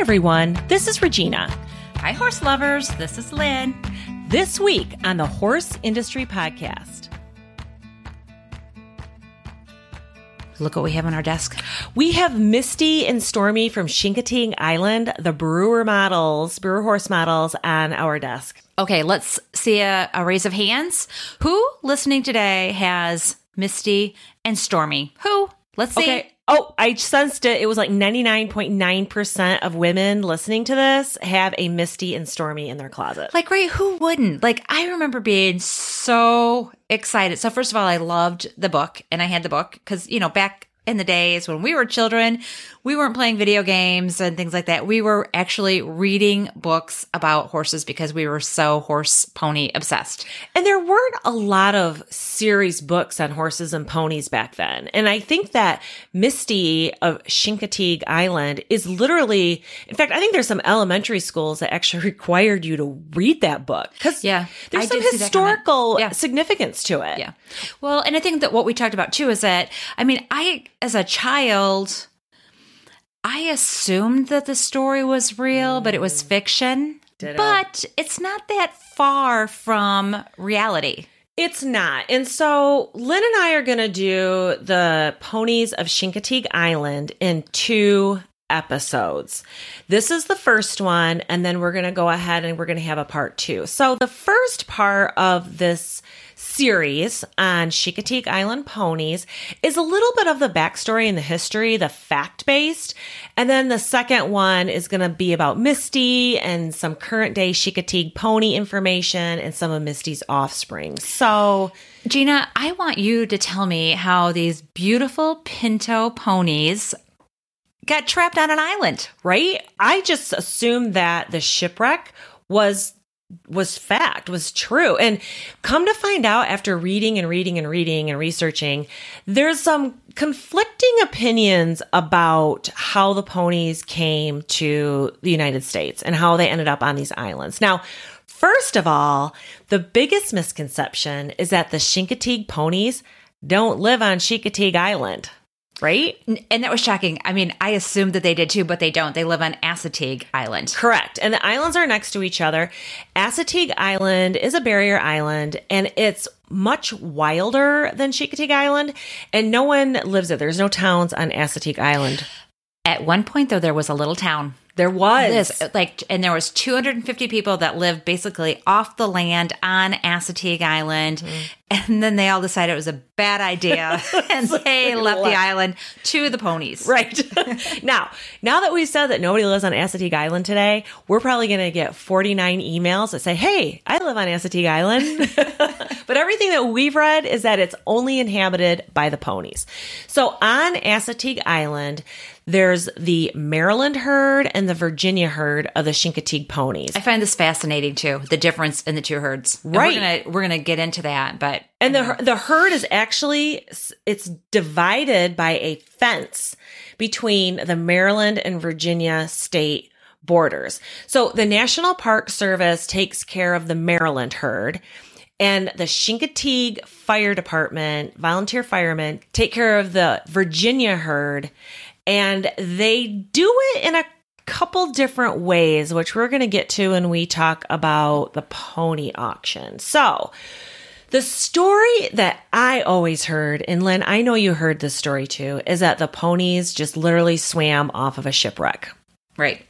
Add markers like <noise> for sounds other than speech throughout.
everyone. This is Regina. Hi, horse lovers. This is Lynn. This week on the Horse Industry Podcast. Look what we have on our desk. We have Misty and Stormy from Chincoteague Island, the Breyer models, Breyer horse models on our desk. Okay, let's see a, a raise of hands. Who listening today has Misty and Stormy? Who? Let's see. Okay. Oh, I sensed it. It was like 99.9% of women listening to this have a Misty and Stormy in their closet. Like, right, who wouldn't? Like, I remember being so excited. So, first of all, I loved the book and I had the book because, you know, back in the days when we were children, we weren't playing video games and things like that. We were actually reading books about horses because we were so horse pony obsessed. And there weren't a lot of series books on horses and ponies back then. And I think that Misty of Chincoteague Island is literally, in fact, I think there's some elementary schools that actually <laughs> required you to read that book because Yeah, there's I some did see that comment. historical Yeah. significance to it. Yeah. Well, and I think that what we talked about too is that, I mean, I, as a child, I assumed that the story was real, but it was mm. fiction. Ditto. But it's not that far from reality. It's not. And so Lynn and I are going to do the ponies of Chincoteague Island in two episodes. This is the first one, and then we're going to go ahead and we're going to have a part two. So the first part of this series on Chincoteague Island ponies is a little bit of the backstory and the history, the fact based. And then the second one is going to be about Misty and some current day Chincoteague pony information and some of Misty's offspring. So, Gina, I want you to tell me how these beautiful pinto ponies got trapped on an island. right? I just assumed that the shipwreck was was fact, was true. And come to find out after reading and reading and reading and researching, there's some conflicting opinions about how the ponies came to the United States and how they ended up on these islands. Now, first of all, the biggest misconception is that the Chincoteague ponies don't live on Chincoteague Island, right? And that was shocking. I mean, I assumed that they did too, but they don't. They live on Assateague Island. Correct. And the islands are next to each other. Assateague Island is a barrier island and it's much wilder than Chincoteague Island and no one lives there. There's no towns on Assateague Island. At one point, though, there was a little town. There was. This like, and there was 250 people that lived basically off the land on Assateague Island, mm-hmm. And then they all decided it was a bad idea, <laughs> <laughs> and they left the island to the ponies. Right. <laughs> now, now that we've said that nobody lives on Assateague Island today, we're probably going to get 49 emails that say, Hey, I live on Assateague Island. but everything that we've read is that it's only inhabited by the ponies. So on Assateague Island, there's the Maryland herd and the Virginia herd of the Chincoteague ponies. I find this fascinating too, the difference in the two herds. And Right. We're gonna we're gonna get into that, but And the mm-hmm. the herd is actually it's divided by a fence between the Maryland and Virginia state borders. So the National Park Service takes care of the Maryland herd and the Chincoteague Fire Department, volunteer firemen take care of the Virginia herd and they do it in a couple different ways, which we're going to get to when we talk about the pony auction. So, the story that I always heard, and Lynn, I know you heard this story too, is that the ponies just literally swam off of a shipwreck. right.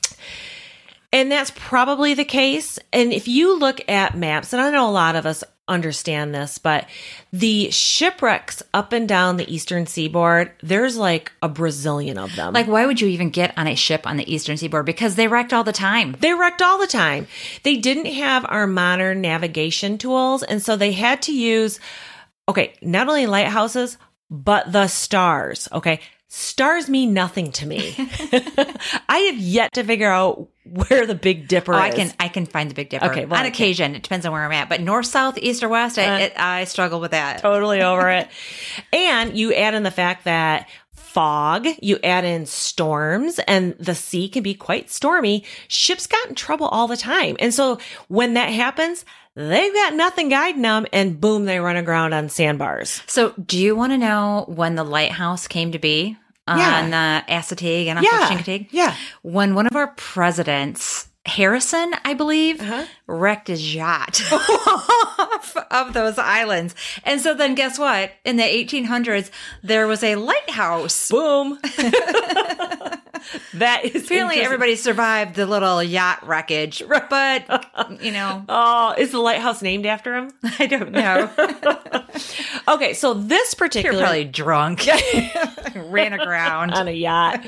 And that's probably the case. And if you look at maps, and I know a lot of us understand this, but the shipwrecks up and down the eastern seaboard, there's like a Brazilian of them. Like, why would you even get on a ship on the eastern seaboard? Because they wrecked all the time. They wrecked all the time. They didn't have our modern navigation tools. And so they had to use, okay, not only lighthouses, but the stars. Okay. Stars mean nothing to me. <laughs> I have yet to figure out where the Big Dipper Oh, is. I can I can find the Big Dipper. Okay, well, on I occasion, it depends on where I'm at. But north, south, east, or west, I, Uh, it, I struggle with that. totally over it. <laughs> And you add in the fact that fog, you add in storms, and the sea can be quite stormy. Ships got in trouble all the time. And so when that happens, they've got nothing guiding them, and boom, they run aground on sandbars. So, do you want to know when the lighthouse came to be on Yeah. uh, Assateague and on Yeah. Chincoteague. Yeah. When one of our presidents, Harrison, I believe, Uh-huh. wrecked his yacht <laughs> off of those islands. And so then guess what? In the 1800s, there was a lighthouse. Boom. <laughs> <laughs> <laughs> that is Apparently, everybody survived the little yacht wreckage, <laughs> but <laughs> you know, Oh, is the lighthouse named after him? I don't know. Okay, so this You're particular probably drunk, ran aground. on a yacht.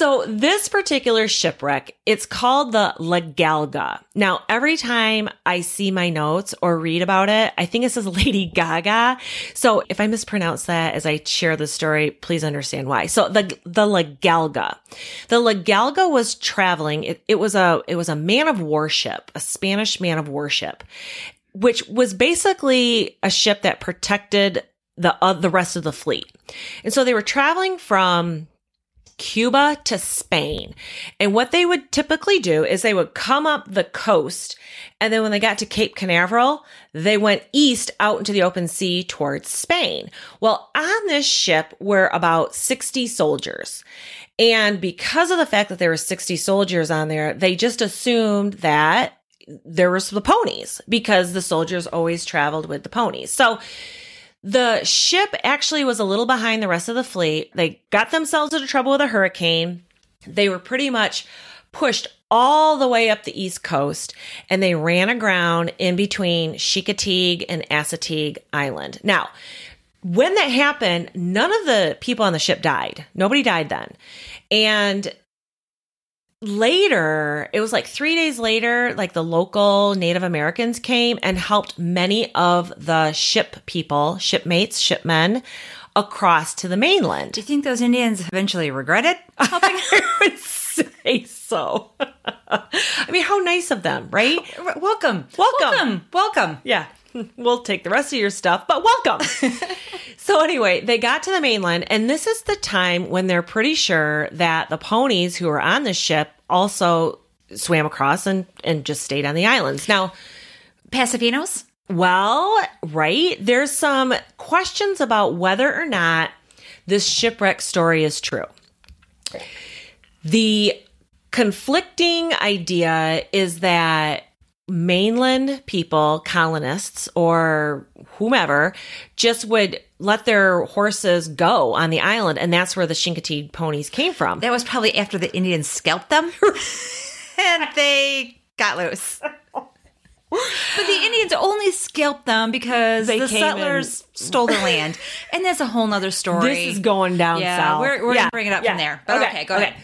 So this particular shipwreck, it's called the La Galga. Now, every time I see my notes or read about it, I think it says <laughs> Lady Gaga. So if I mispronounce that as I share the story, please understand why. So the the La Galga, the La Galga was traveling. It, it was a it was a man of war ship, a Spanish man of war ship, which was basically a ship that protected the uh, the rest of the fleet. And so they were traveling from Cuba to Spain. And what they would typically do is they would come up the coast and then when they got to Cape Canaveral, they went east out into the open sea towards Spain. Well, on this ship were about 60 soldiers. And because of the fact that there were 60 soldiers on there, they just assumed that there was the ponies because the soldiers always traveled with the ponies. So the ship actually was a little behind the rest of the fleet. They got themselves into trouble with a hurricane. They were pretty much pushed all the way up the East Coast and they ran aground in between Chincoteague and Assateague Island. Now, when that happened, none of the people on the ship died. Nobody died then. And later, it was like three days later, like the local Native Americans came and helped many of the ship people, shipmates, shipmen across to the mainland. Do you think those Indians eventually regretted helping? <laughs> I would say so. <laughs> I mean, how nice of them, right? welcome, Welcome. welcome, welcome. Yeah. <laughs> We'll take the rest of your stuff, but welcome. <laughs> so anyway, they got to the mainland and this is the time when they're pretty sure that the ponies who were on the ship also swam across and, and just stayed on the islands. Now, Paso Finos. well, right, there's some questions about whether or not this shipwreck story is true. The conflicting idea is that mainland people, colonists, or whomever, just would let their horses go on the island, and that's where the Chincoteague ponies came from. That was probably after the Indians scalped them, <laughs> and they got loose. But the Indians only scalped them because They the settlers stole their land, and that's a whole nother <laughs> story. This is going down Yeah, south. we're- we're gonna bring it up from there. But okay, go ahead.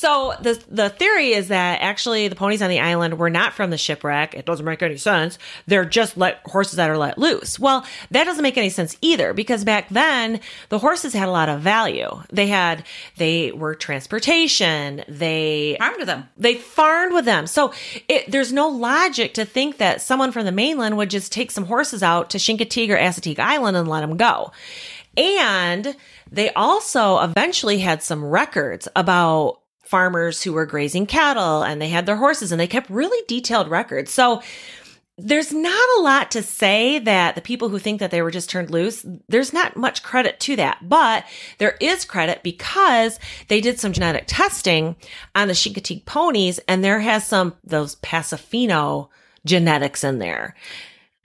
So the the theory is that actually the ponies on the island were not from the shipwreck. It doesn't make any sense. They're just let horses that are let loose. Well, that doesn't make any sense either because back then the horses had a lot of value. They had they were transportation. They Armed with them. they farmed with them. So it, there's no logic to think that someone from the mainland would just take some horses out to Chincoteague or Assateague Island and let them go. And they also eventually had some records about farmers who were grazing cattle and they had their horses and they kept really detailed records. So there's not a lot to say that the people who think that they were just turned loose, there's not much credit to that. But there is credit because they did some genetic testing on the Chincoteague ponies and there has some, those Paso Fino genetics in there.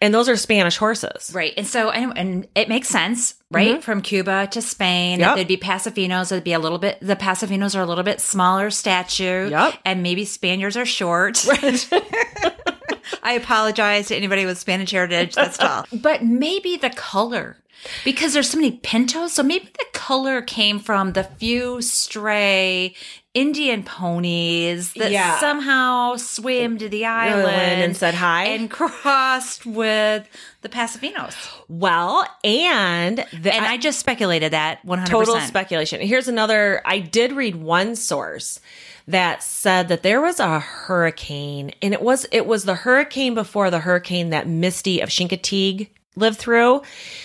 And those are Spanish horses. Right. And so, and, and it makes sense, right? Mm-hmm. From Cuba to Spain, Yep. there'd be Paso Finos. It'd be a little bit, the Paso Finos are a little bit smaller stature. Yep. And maybe Spaniards are short. <laughs> <laughs> I apologize to anybody with Spanish heritage that's <laughs> tall. But maybe the color, because there's so many pintos. So maybe the color came from the few stray Indian ponies that Yeah. somehow swam to the island and said hi. and crossed with the Paso Finos. Well, and the, And I, just speculated that 100%. total speculation. Here's another. I did read one source that said that there was a hurricane, and it was it was the hurricane before the hurricane that Misty of Chincoteague lived through.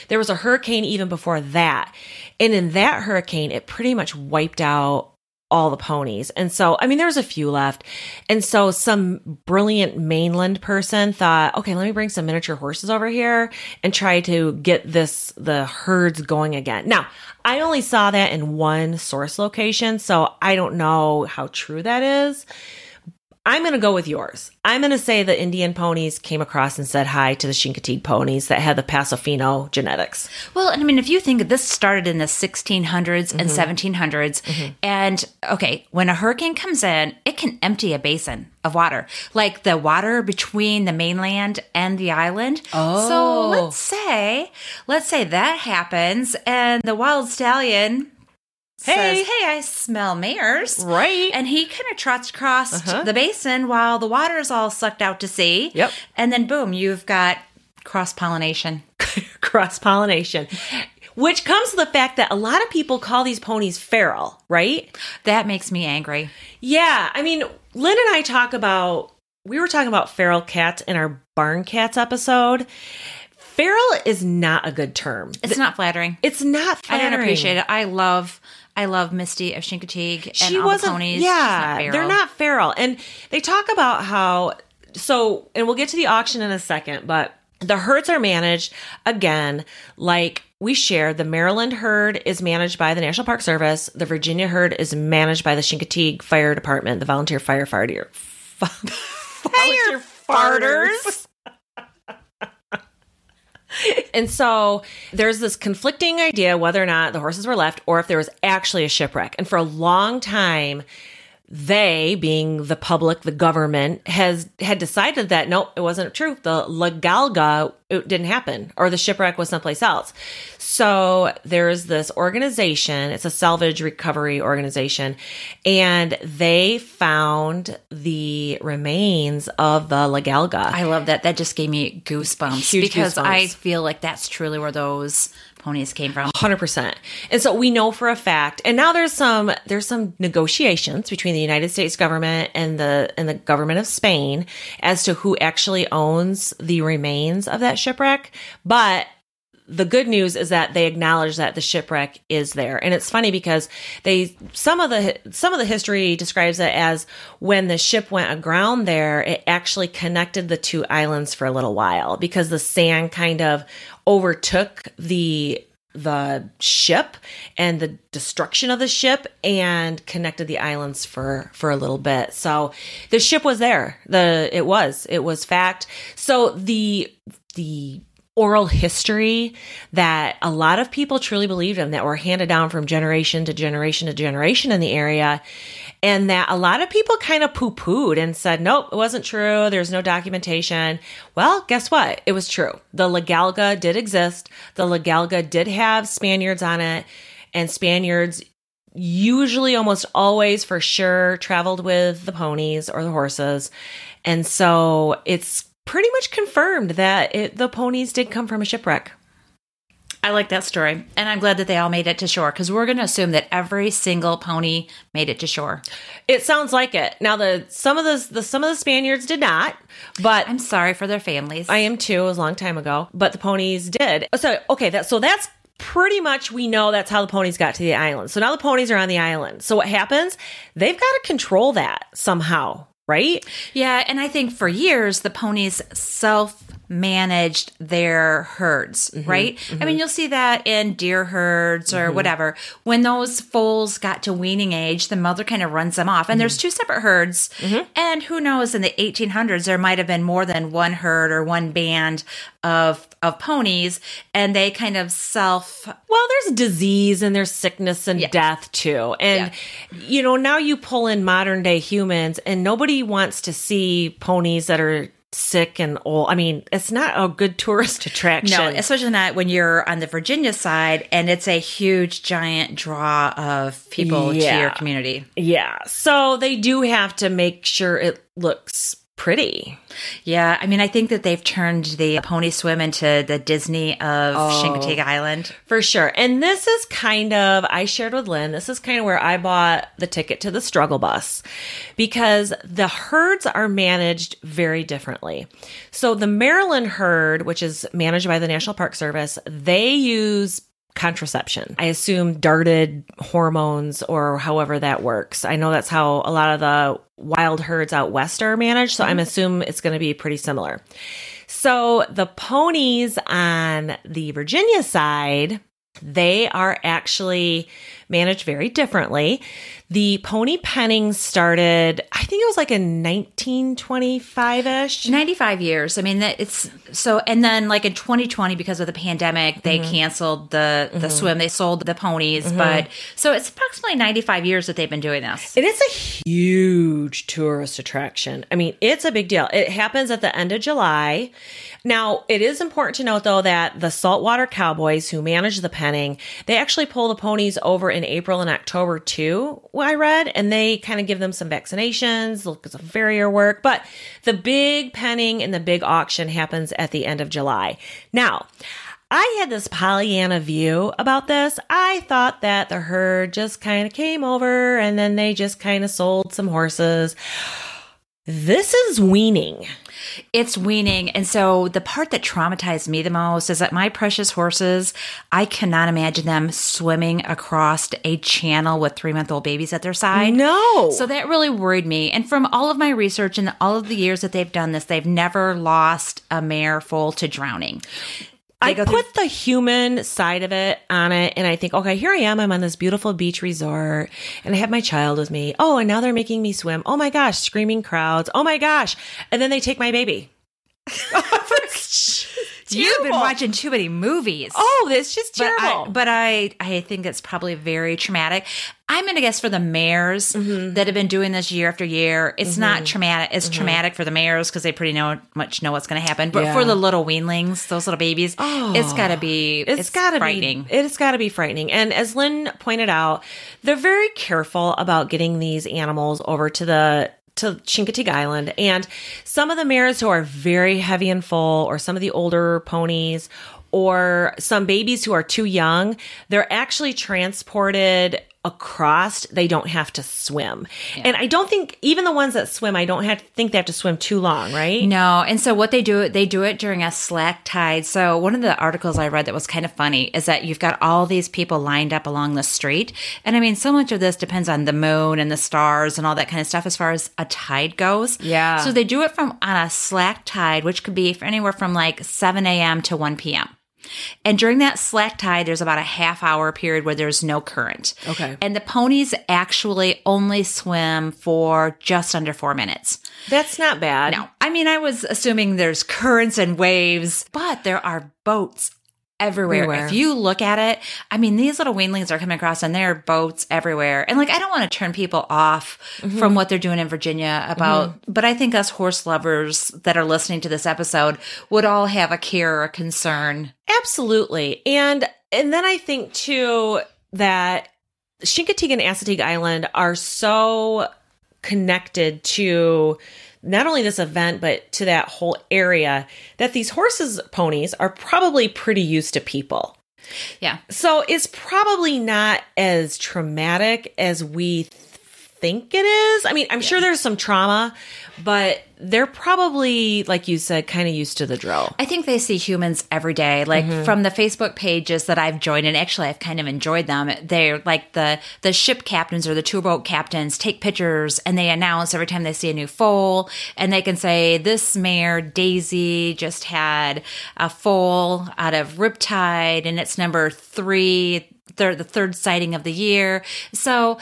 There was a hurricane even before that, and in that hurricane, it pretty much wiped out all the ponies. And so, I mean, there's a few left. And so some brilliant mainland person thought, okay, let me bring some miniature horses over here and try to get this, the herds going again. Now, I only saw that in one source location, so I don't know how true that is. I'm going to go with yours. I'm going to say the Indian ponies came across and said hi to the Chincoteague ponies that had the Paso Fino genetics. Well, I mean, if you think this started in the 1600s and mm-hmm. 1700s, mm-hmm. and okay, when a hurricane comes in, it can empty a basin of water, like the water between the mainland and the island. Oh. So let's say, let's say that happens, and the wild stallion. Hey. says, hey, I smell mares. Right. And he kind of trots across Uh-huh. the basin while the water's all sucked out to sea. Yep. And then boom, you've got cross pollination. <laughs> cross pollination, which comes to the fact that a lot of people call these ponies feral, right? That makes me angry. Yeah. I mean, Lynn and I talk about, we were talking about feral cats in our barn cats episode. Feral is not a good term. It's not flattering. It's not I don't appreciate it. I love, I love Misty of Chincoteague and she all the ponies. Yeah feral. they're not feral and they talk about how so and we'll get to the auction in a second but the herds are managed again like we shared the maryland herd is managed by the national park service the virginia herd is managed by the chincoteague fire department the volunteer firefighter <laughs> volunteer farters And so there's this conflicting idea whether or not the horses were left or if there was actually a shipwreck. And for a long time, they, being the public, the government, has had decided that nope, it wasn't true. The La Galga it didn't happen, or the shipwreck was someplace else. So there's this organization. It's a salvage recovery organization, and they found the remains of the La Galga. I love that. That just gave me goosebumps Huge because goosebumps. I feel like that's truly where those ponies came from. 100%. And so we know for a fact and now there's some there's some negotiations between the United States government and the and the government of Spain as to who actually owns the remains of that shipwreck, but the good news is that they acknowledge that the shipwreck is there. And it's funny because they some of the some of the history describes it as when the ship went aground there it actually connected the two islands for a little while because the sand kind of overtook the the ship and the destruction of the ship and connected the islands for for a little bit. So the ship was there. The it was it was fact. So the the oral history that a lot of people truly believed in that were handed down from generation to generation to generation in the area and that a lot of people kind of poo pooed and said, nope, it wasn't true. There's no documentation. Well, guess what? It was true. The La Galga did exist. The La Galga did have Spaniards on it, and Spaniards usually almost always for sure traveled with the ponies or the horses. And so it's pretty much confirmed that it, the ponies did come from a shipwreck. I like that story. And I'm glad that they all made it to shore because we're going to assume that every single pony made it to shore. It sounds like it. Now the some of the, the some of the Spaniards did not, but I'm sorry for their families. I am too. It was a long time ago, but the ponies did. So okay, that so that's pretty much we know that's how the ponies got to the island. So now the ponies are on the island. So what happens? They've got to control that somehow, right? yeah. And I think for years, the ponies self managed their herds, mm-hmm. right? I mean, mm-hmm. you'll see that in deer herds or mm-hmm. whatever. When those foals got to weaning age, the mother kind of runs them off. And there's two separate herds. And who knows, in the 1800s, there might have been more than one herd or one band of of ponies, and they kind of self Well, there's disease and there's sickness and death too. And, you know, now you pull in modern day humans and nobody wants to see ponies that are sick and old. I mean, it's not a good tourist <laughs> attraction. No, especially not when you're on the Virginia side and it's a huge, giant draw of people to your community. yeah. So they do have to make sure it looks pretty. Yeah, I mean, I think that they've turned the pony swim into the Disney of Oh. Chincoteague Island. For sure. And this is kind of, I shared with Lynn, this is kind of where I bought the ticket to the struggle bus because the herds are managed very differently. So the Maryland herd, which is managed by the National Park Service, they use contraception. I assume darted hormones or however that works. I know that's how a lot of the wild herds out west are managed, so I'm mm-hmm. assuming it's going to be pretty similar. So the ponies on the Virginia side, they are actually managed very differently. The pony penning started, I think it was like in 1925 ish. 95 years. I mean, that it's so, and then like in 2020, because of the pandemic, they mm-hmm. canceled the, the mm-hmm. swim. They sold the ponies, mm-hmm. but so it's approximately 95 years that they've been doing this. It is a huge tourist attraction. I mean, it's a big deal. It happens at the end of July. Now, it is important to note though that the saltwater cowboys who manage the penning, they actually pull the ponies over in April and October too, I read, and they kind of give them some vaccinations, look at some farrier work. But the big penning and the big auction happens at the end of July. Now, I had this Pollyanna view about this. I thought that the herd just kind of came over and then they just kind of sold some horses. This is weaning. It's weaning. And so the part that traumatized me the most is that my precious horses, I cannot imagine them swimming across a channel with three month old babies at their side. No. So that really worried me. And from all of my research and all of the years that they've done this, they've never lost a mare foal to drowning. I put through- the human side of it on it and I think, okay, here I am. I'm on this beautiful beach resort and I have my child with me. Oh, and now they're making me swim. Oh my gosh, screaming crowds. Oh my gosh. And then they take my baby. <laughs> <laughs> You've been watching too many movies. Oh, it's just but terrible. I, but I, I think it's probably very traumatic. I'm going to guess for the mares Mm-hmm. that have been doing this year after year, it's not traumatic. It's traumatic for the mares because they pretty know much know what's going to happen. But Yeah. for the little weanlings, those little babies, oh, it's got to be. it's got to frightening. be it's got to be frightening and as lynn pointed out they're very careful about getting these animals over to the to Chincoteague Island and some of the mares who are very heavy and full or some of the older ponies or some babies who are too young they're actually transported across they don't have to swim and i don't think even the ones that swim i don't have to think they have to swim too long right No, and so what they do, they do it during a slack tide. So one of the articles I read that was kind of funny is that you've got all these people lined up along the street, and I mean, so much of this depends on the moon and the stars and all that kind of stuff as far as a tide goes. Yeah. So they do it from on a slack tide, which could be for anywhere from like seven a.m. to one p.m. And during that slack tide, there's about a half hour period where there's no current. Okay. And the ponies actually only swim for just under four minutes. that's not bad No, I mean, I was assuming there's currents and waves, but there are boats everywhere. Everywhere. If you look at it, I mean, these little weanlings are coming across and there are boats everywhere. And like, I don't want to turn people off Mm-hmm. from what they're doing in Virginia about, but I think us horse lovers that are listening to this episode would all have a care or a concern. Absolutely. And and then I think too that Chincoteague and Assateague Island are so connected to not only this event but to that whole area that these horses ponies are probably pretty used to people. Yeah. So it's probably not as traumatic as we think it is. I mean, I'm sure there's some trauma, but they're probably like you said kind of used to the drill. I think they see humans every day. Like mm-hmm. from the Facebook pages that I've joined, and actually I've kind of enjoyed them. They're like the the ship captains or the tour boat captains take pictures and they announce every time they see a new foal, and they can say this mare Daisy just had a foal out of Riptide, and it's number three. They're the third sighting of the year. So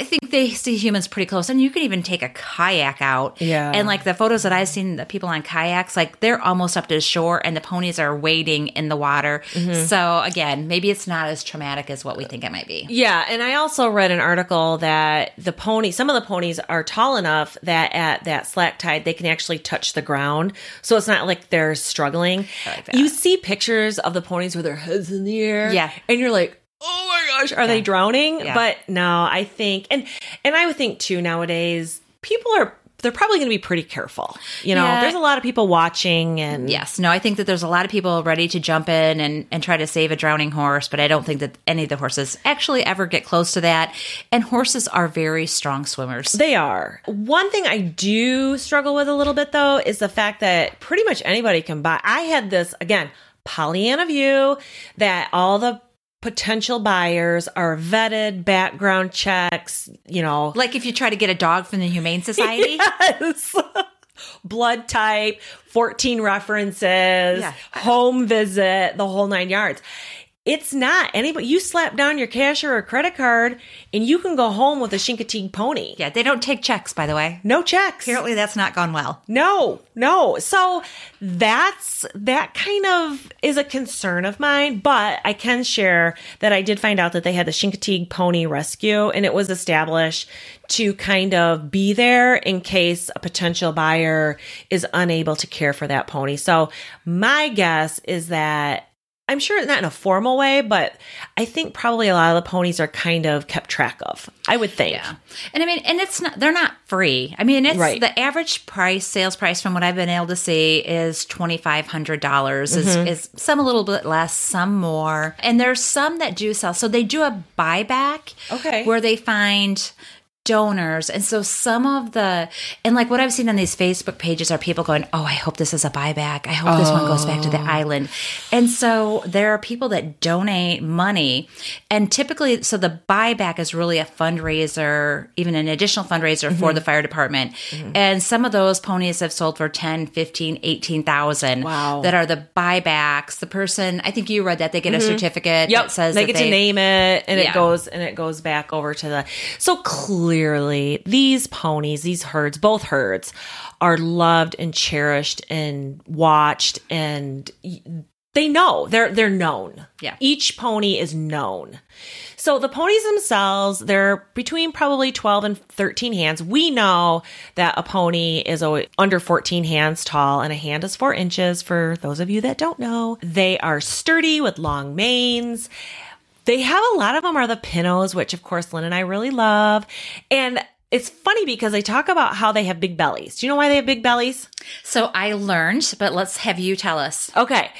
I think they see humans pretty close, and you can even take a kayak out. Yeah. and like the photos that I've seen, the people on kayaks, like they're almost up to the shore, and the ponies are wading in the water. Mm-hmm. So again, maybe it's not as traumatic as what we think it might be. Yeah, and I also read an article that the pony, some of the ponies are tall enough that at that slack tide they can actually touch the ground, so it's not like they're struggling. like. You see pictures of the ponies with their heads in the air, Yeah. and you're like, oh my gosh, are they drowning? Yeah. But no, I think, and and I would think too nowadays people are they're probably going to be pretty careful. You know, Yeah. there's a lot of people watching, and Yes, no, I think that there's a lot of people ready to jump in and, and try to save a drowning horse, but I don't think that any of the horses actually ever get close to that. And horses are very strong swimmers. They are. One thing I do struggle with a little bit though is the fact that pretty much anybody can buy. I had this again, Pollyanna view that all the potential buyers are vetted, background checks, you know, Like if you try to get a dog from the Humane Society. <laughs> yes. <laughs> blood type, 14 references, Yeah. home visit, the whole nine yards. It's not anybody. You slap down your cashier or a credit card and you can go home with a Chincoteague pony. Yeah, they don't take checks, by the way. No checks. Apparently, that's not gone well. No, no. So that's that kind of is a concern of mine, but I can share that I did find out that they had the Chincoteague Pony Rescue and it was established to kind of be there in case a potential buyer is unable to care for that pony. So my guess is that I'm sure it's not in a formal way, but I think probably a lot of the ponies are kind of kept track of. I would think. Yeah. And I mean, and it's not, they're not free. I mean, it's Right. the average price, sales price from what I've been able to see is $2,500 Mm-hmm. is some a little bit less, some more. And there's some that do sell. So they do a buyback Okay. where they find donors. And so some of the, and like what I've seen on these Facebook pages are people going, Oh, I hope this is a buyback. I hope this one goes back to the oh. island. And so there are people that donate money. And typically, so the buyback is really a fundraiser, even an additional fundraiser for mm-hmm. the fire department. Mm-hmm. And some of those ponies have sold for 10, 15, 18,000 Wow. that are the buybacks. The person, I think you read that they get a mm-hmm. certificate Yep. that says they get to name it and Yeah. it goes and it goes back over to the so clearly these ponies, these herds, both herds are loved and cherished and watched and they know they're they're known. Yeah. Each pony is known. So the ponies themselves, they're between probably 12 and 13 hands. We know that a pony is under 14 hands tall and a hand is four inches for those of you that don't know. They are sturdy with long manes. They have a lot of them are the pintos, which of course Lynn and I really love. And it's funny because they talk about how they have big bellies. Do you know why they have big bellies? So I learned, but let's have you tell us. Okay.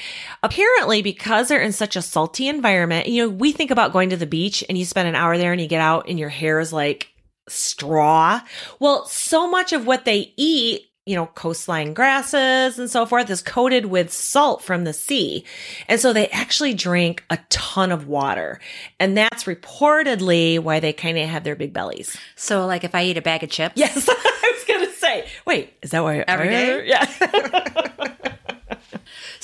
Apparently, because they're in such a salty environment, you know, we think about going to the beach and you spend an hour there and you get out and your hair is like straw. Well, so much of what they eat, you know, coastline grasses and so forth is coated with salt from the sea. And so they actually drink a ton of water. And that's reportedly why they kind of have their big bellies. So, like, if I eat a bag of chips, Yes. <laughs> I was going to say, wait, is that why Every day? <laughs> Yeah. <laughs>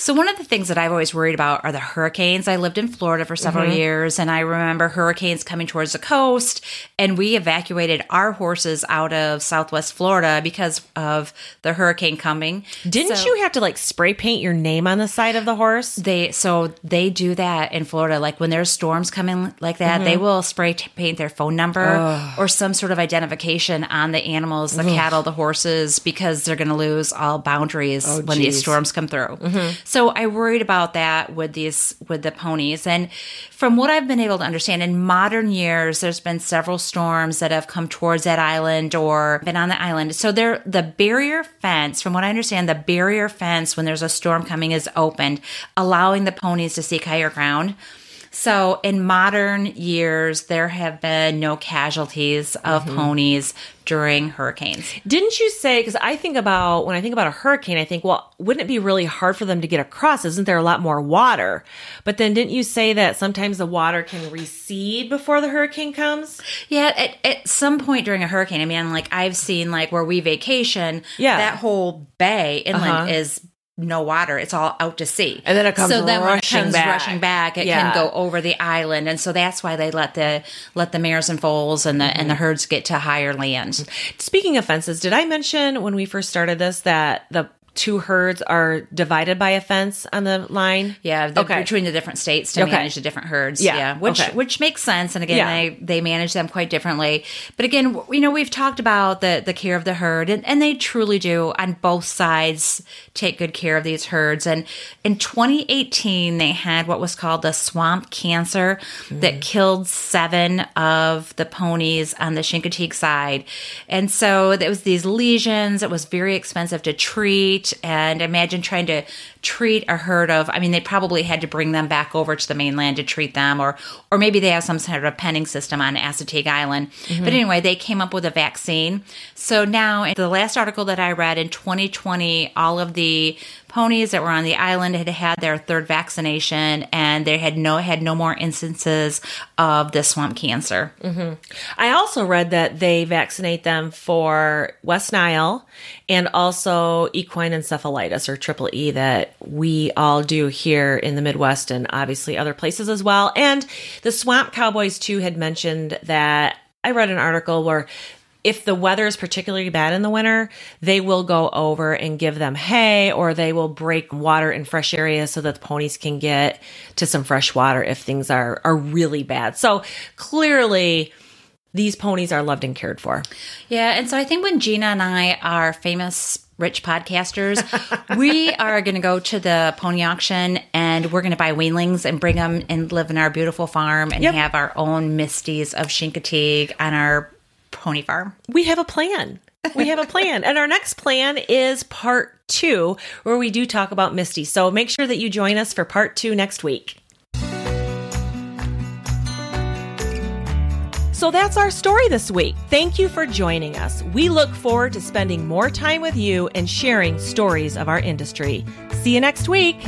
So one of the things that I've always worried about are the hurricanes. I lived in Florida for several Mm-hmm. years and I remember hurricanes coming towards the coast and we evacuated our horses out of Southwest Florida because of the hurricane coming. Didn't So- you have to like spray paint your name on the side of the horse? They so they do that in Florida. Like when there's storms coming like that, Mm-hmm. they will spray paint their phone number or some sort of identification on the animals, the cattle, the horses, because they're going to lose all boundaries Oh, when these storms come through. Mm-hmm. So I worried about that with these with the ponies. And from what I've been able to understand, in modern years, there's been several storms that have come towards that island or been on the island. So there, the barrier fence, from what I understand, the barrier fence when there's a storm coming is opened, allowing the ponies to seek higher ground. So in modern years, there have been no casualties of Mm-hmm. ponies during hurricanes. Didn't you say? Because I think about when I think about a hurricane, I think, well, wouldn't it be really hard for them to get across? Isn't there a lot more water? But then didn't you say that sometimes the water can recede before the hurricane comes? Yeah, at, at some point during a hurricane, I mean, like I've seen like where we vacation, Yeah. that whole bay inland Uh-huh. is no water; it's all out to sea. And then it comes so then when it rushing comes back. rushing back, it Yeah. can go over the island, and so that's why they let the let the mares and foals and the and the Mm-hmm. herds get to higher land. Speaking of fences, did I mention when we first started this that the two herds are divided by a fence on the line? Yeah, the, Okay. between the different states to Okay. manage the different herds. Yeah, Yeah, which okay. which makes sense. And again, Yeah. they they manage them quite differently. But again, you know, we've talked about the the care of the herd, and, and they truly do on both sides take good care of these herds. And in 2018, they had what was called the swamp cancer Mm. that killed seven of the ponies on the Chincoteague side, and so there was these lesions. It was very expensive to treat, and imagine trying to treat a herd of i mean they probably had to bring them back over to the mainland to treat them or or maybe they have some sort of penning system on Assateague Island. But mm-hmm. anyway they came up with a vaccine. So now in the last article that i read in 2020 all of the ponies that were on the island had had their third vaccination and they had no had no more instances of the swamp cancer. Mm-hmm. I also read that they vaccinate them for West Nile and also equine encephalitis or triple E that we all do here in the Midwest and obviously other places as well. And the swamp cowboys too had mentioned that I read an article where if the weather is particularly bad in the winter, they will go over and give them hay or they will break water in fresh areas so that the ponies can get to some fresh water if things are, are really bad. So clearly, these ponies are loved and cared for. Yeah. And so I think when Gina and I are famous rich podcasters, <laughs> we are going to go to the pony auction and we're going to buy weanlings and bring them and live in our beautiful farm and yep. have our own Misties of Chincoteague on our pony farm. We have a plan. We have a plan. and our next plan is part two, where we do talk about Misty. So make sure that you join us for part two next week. So that's our story this week. Thank you for joining us. We look forward to spending more time with you and sharing stories of our industry. See you next week.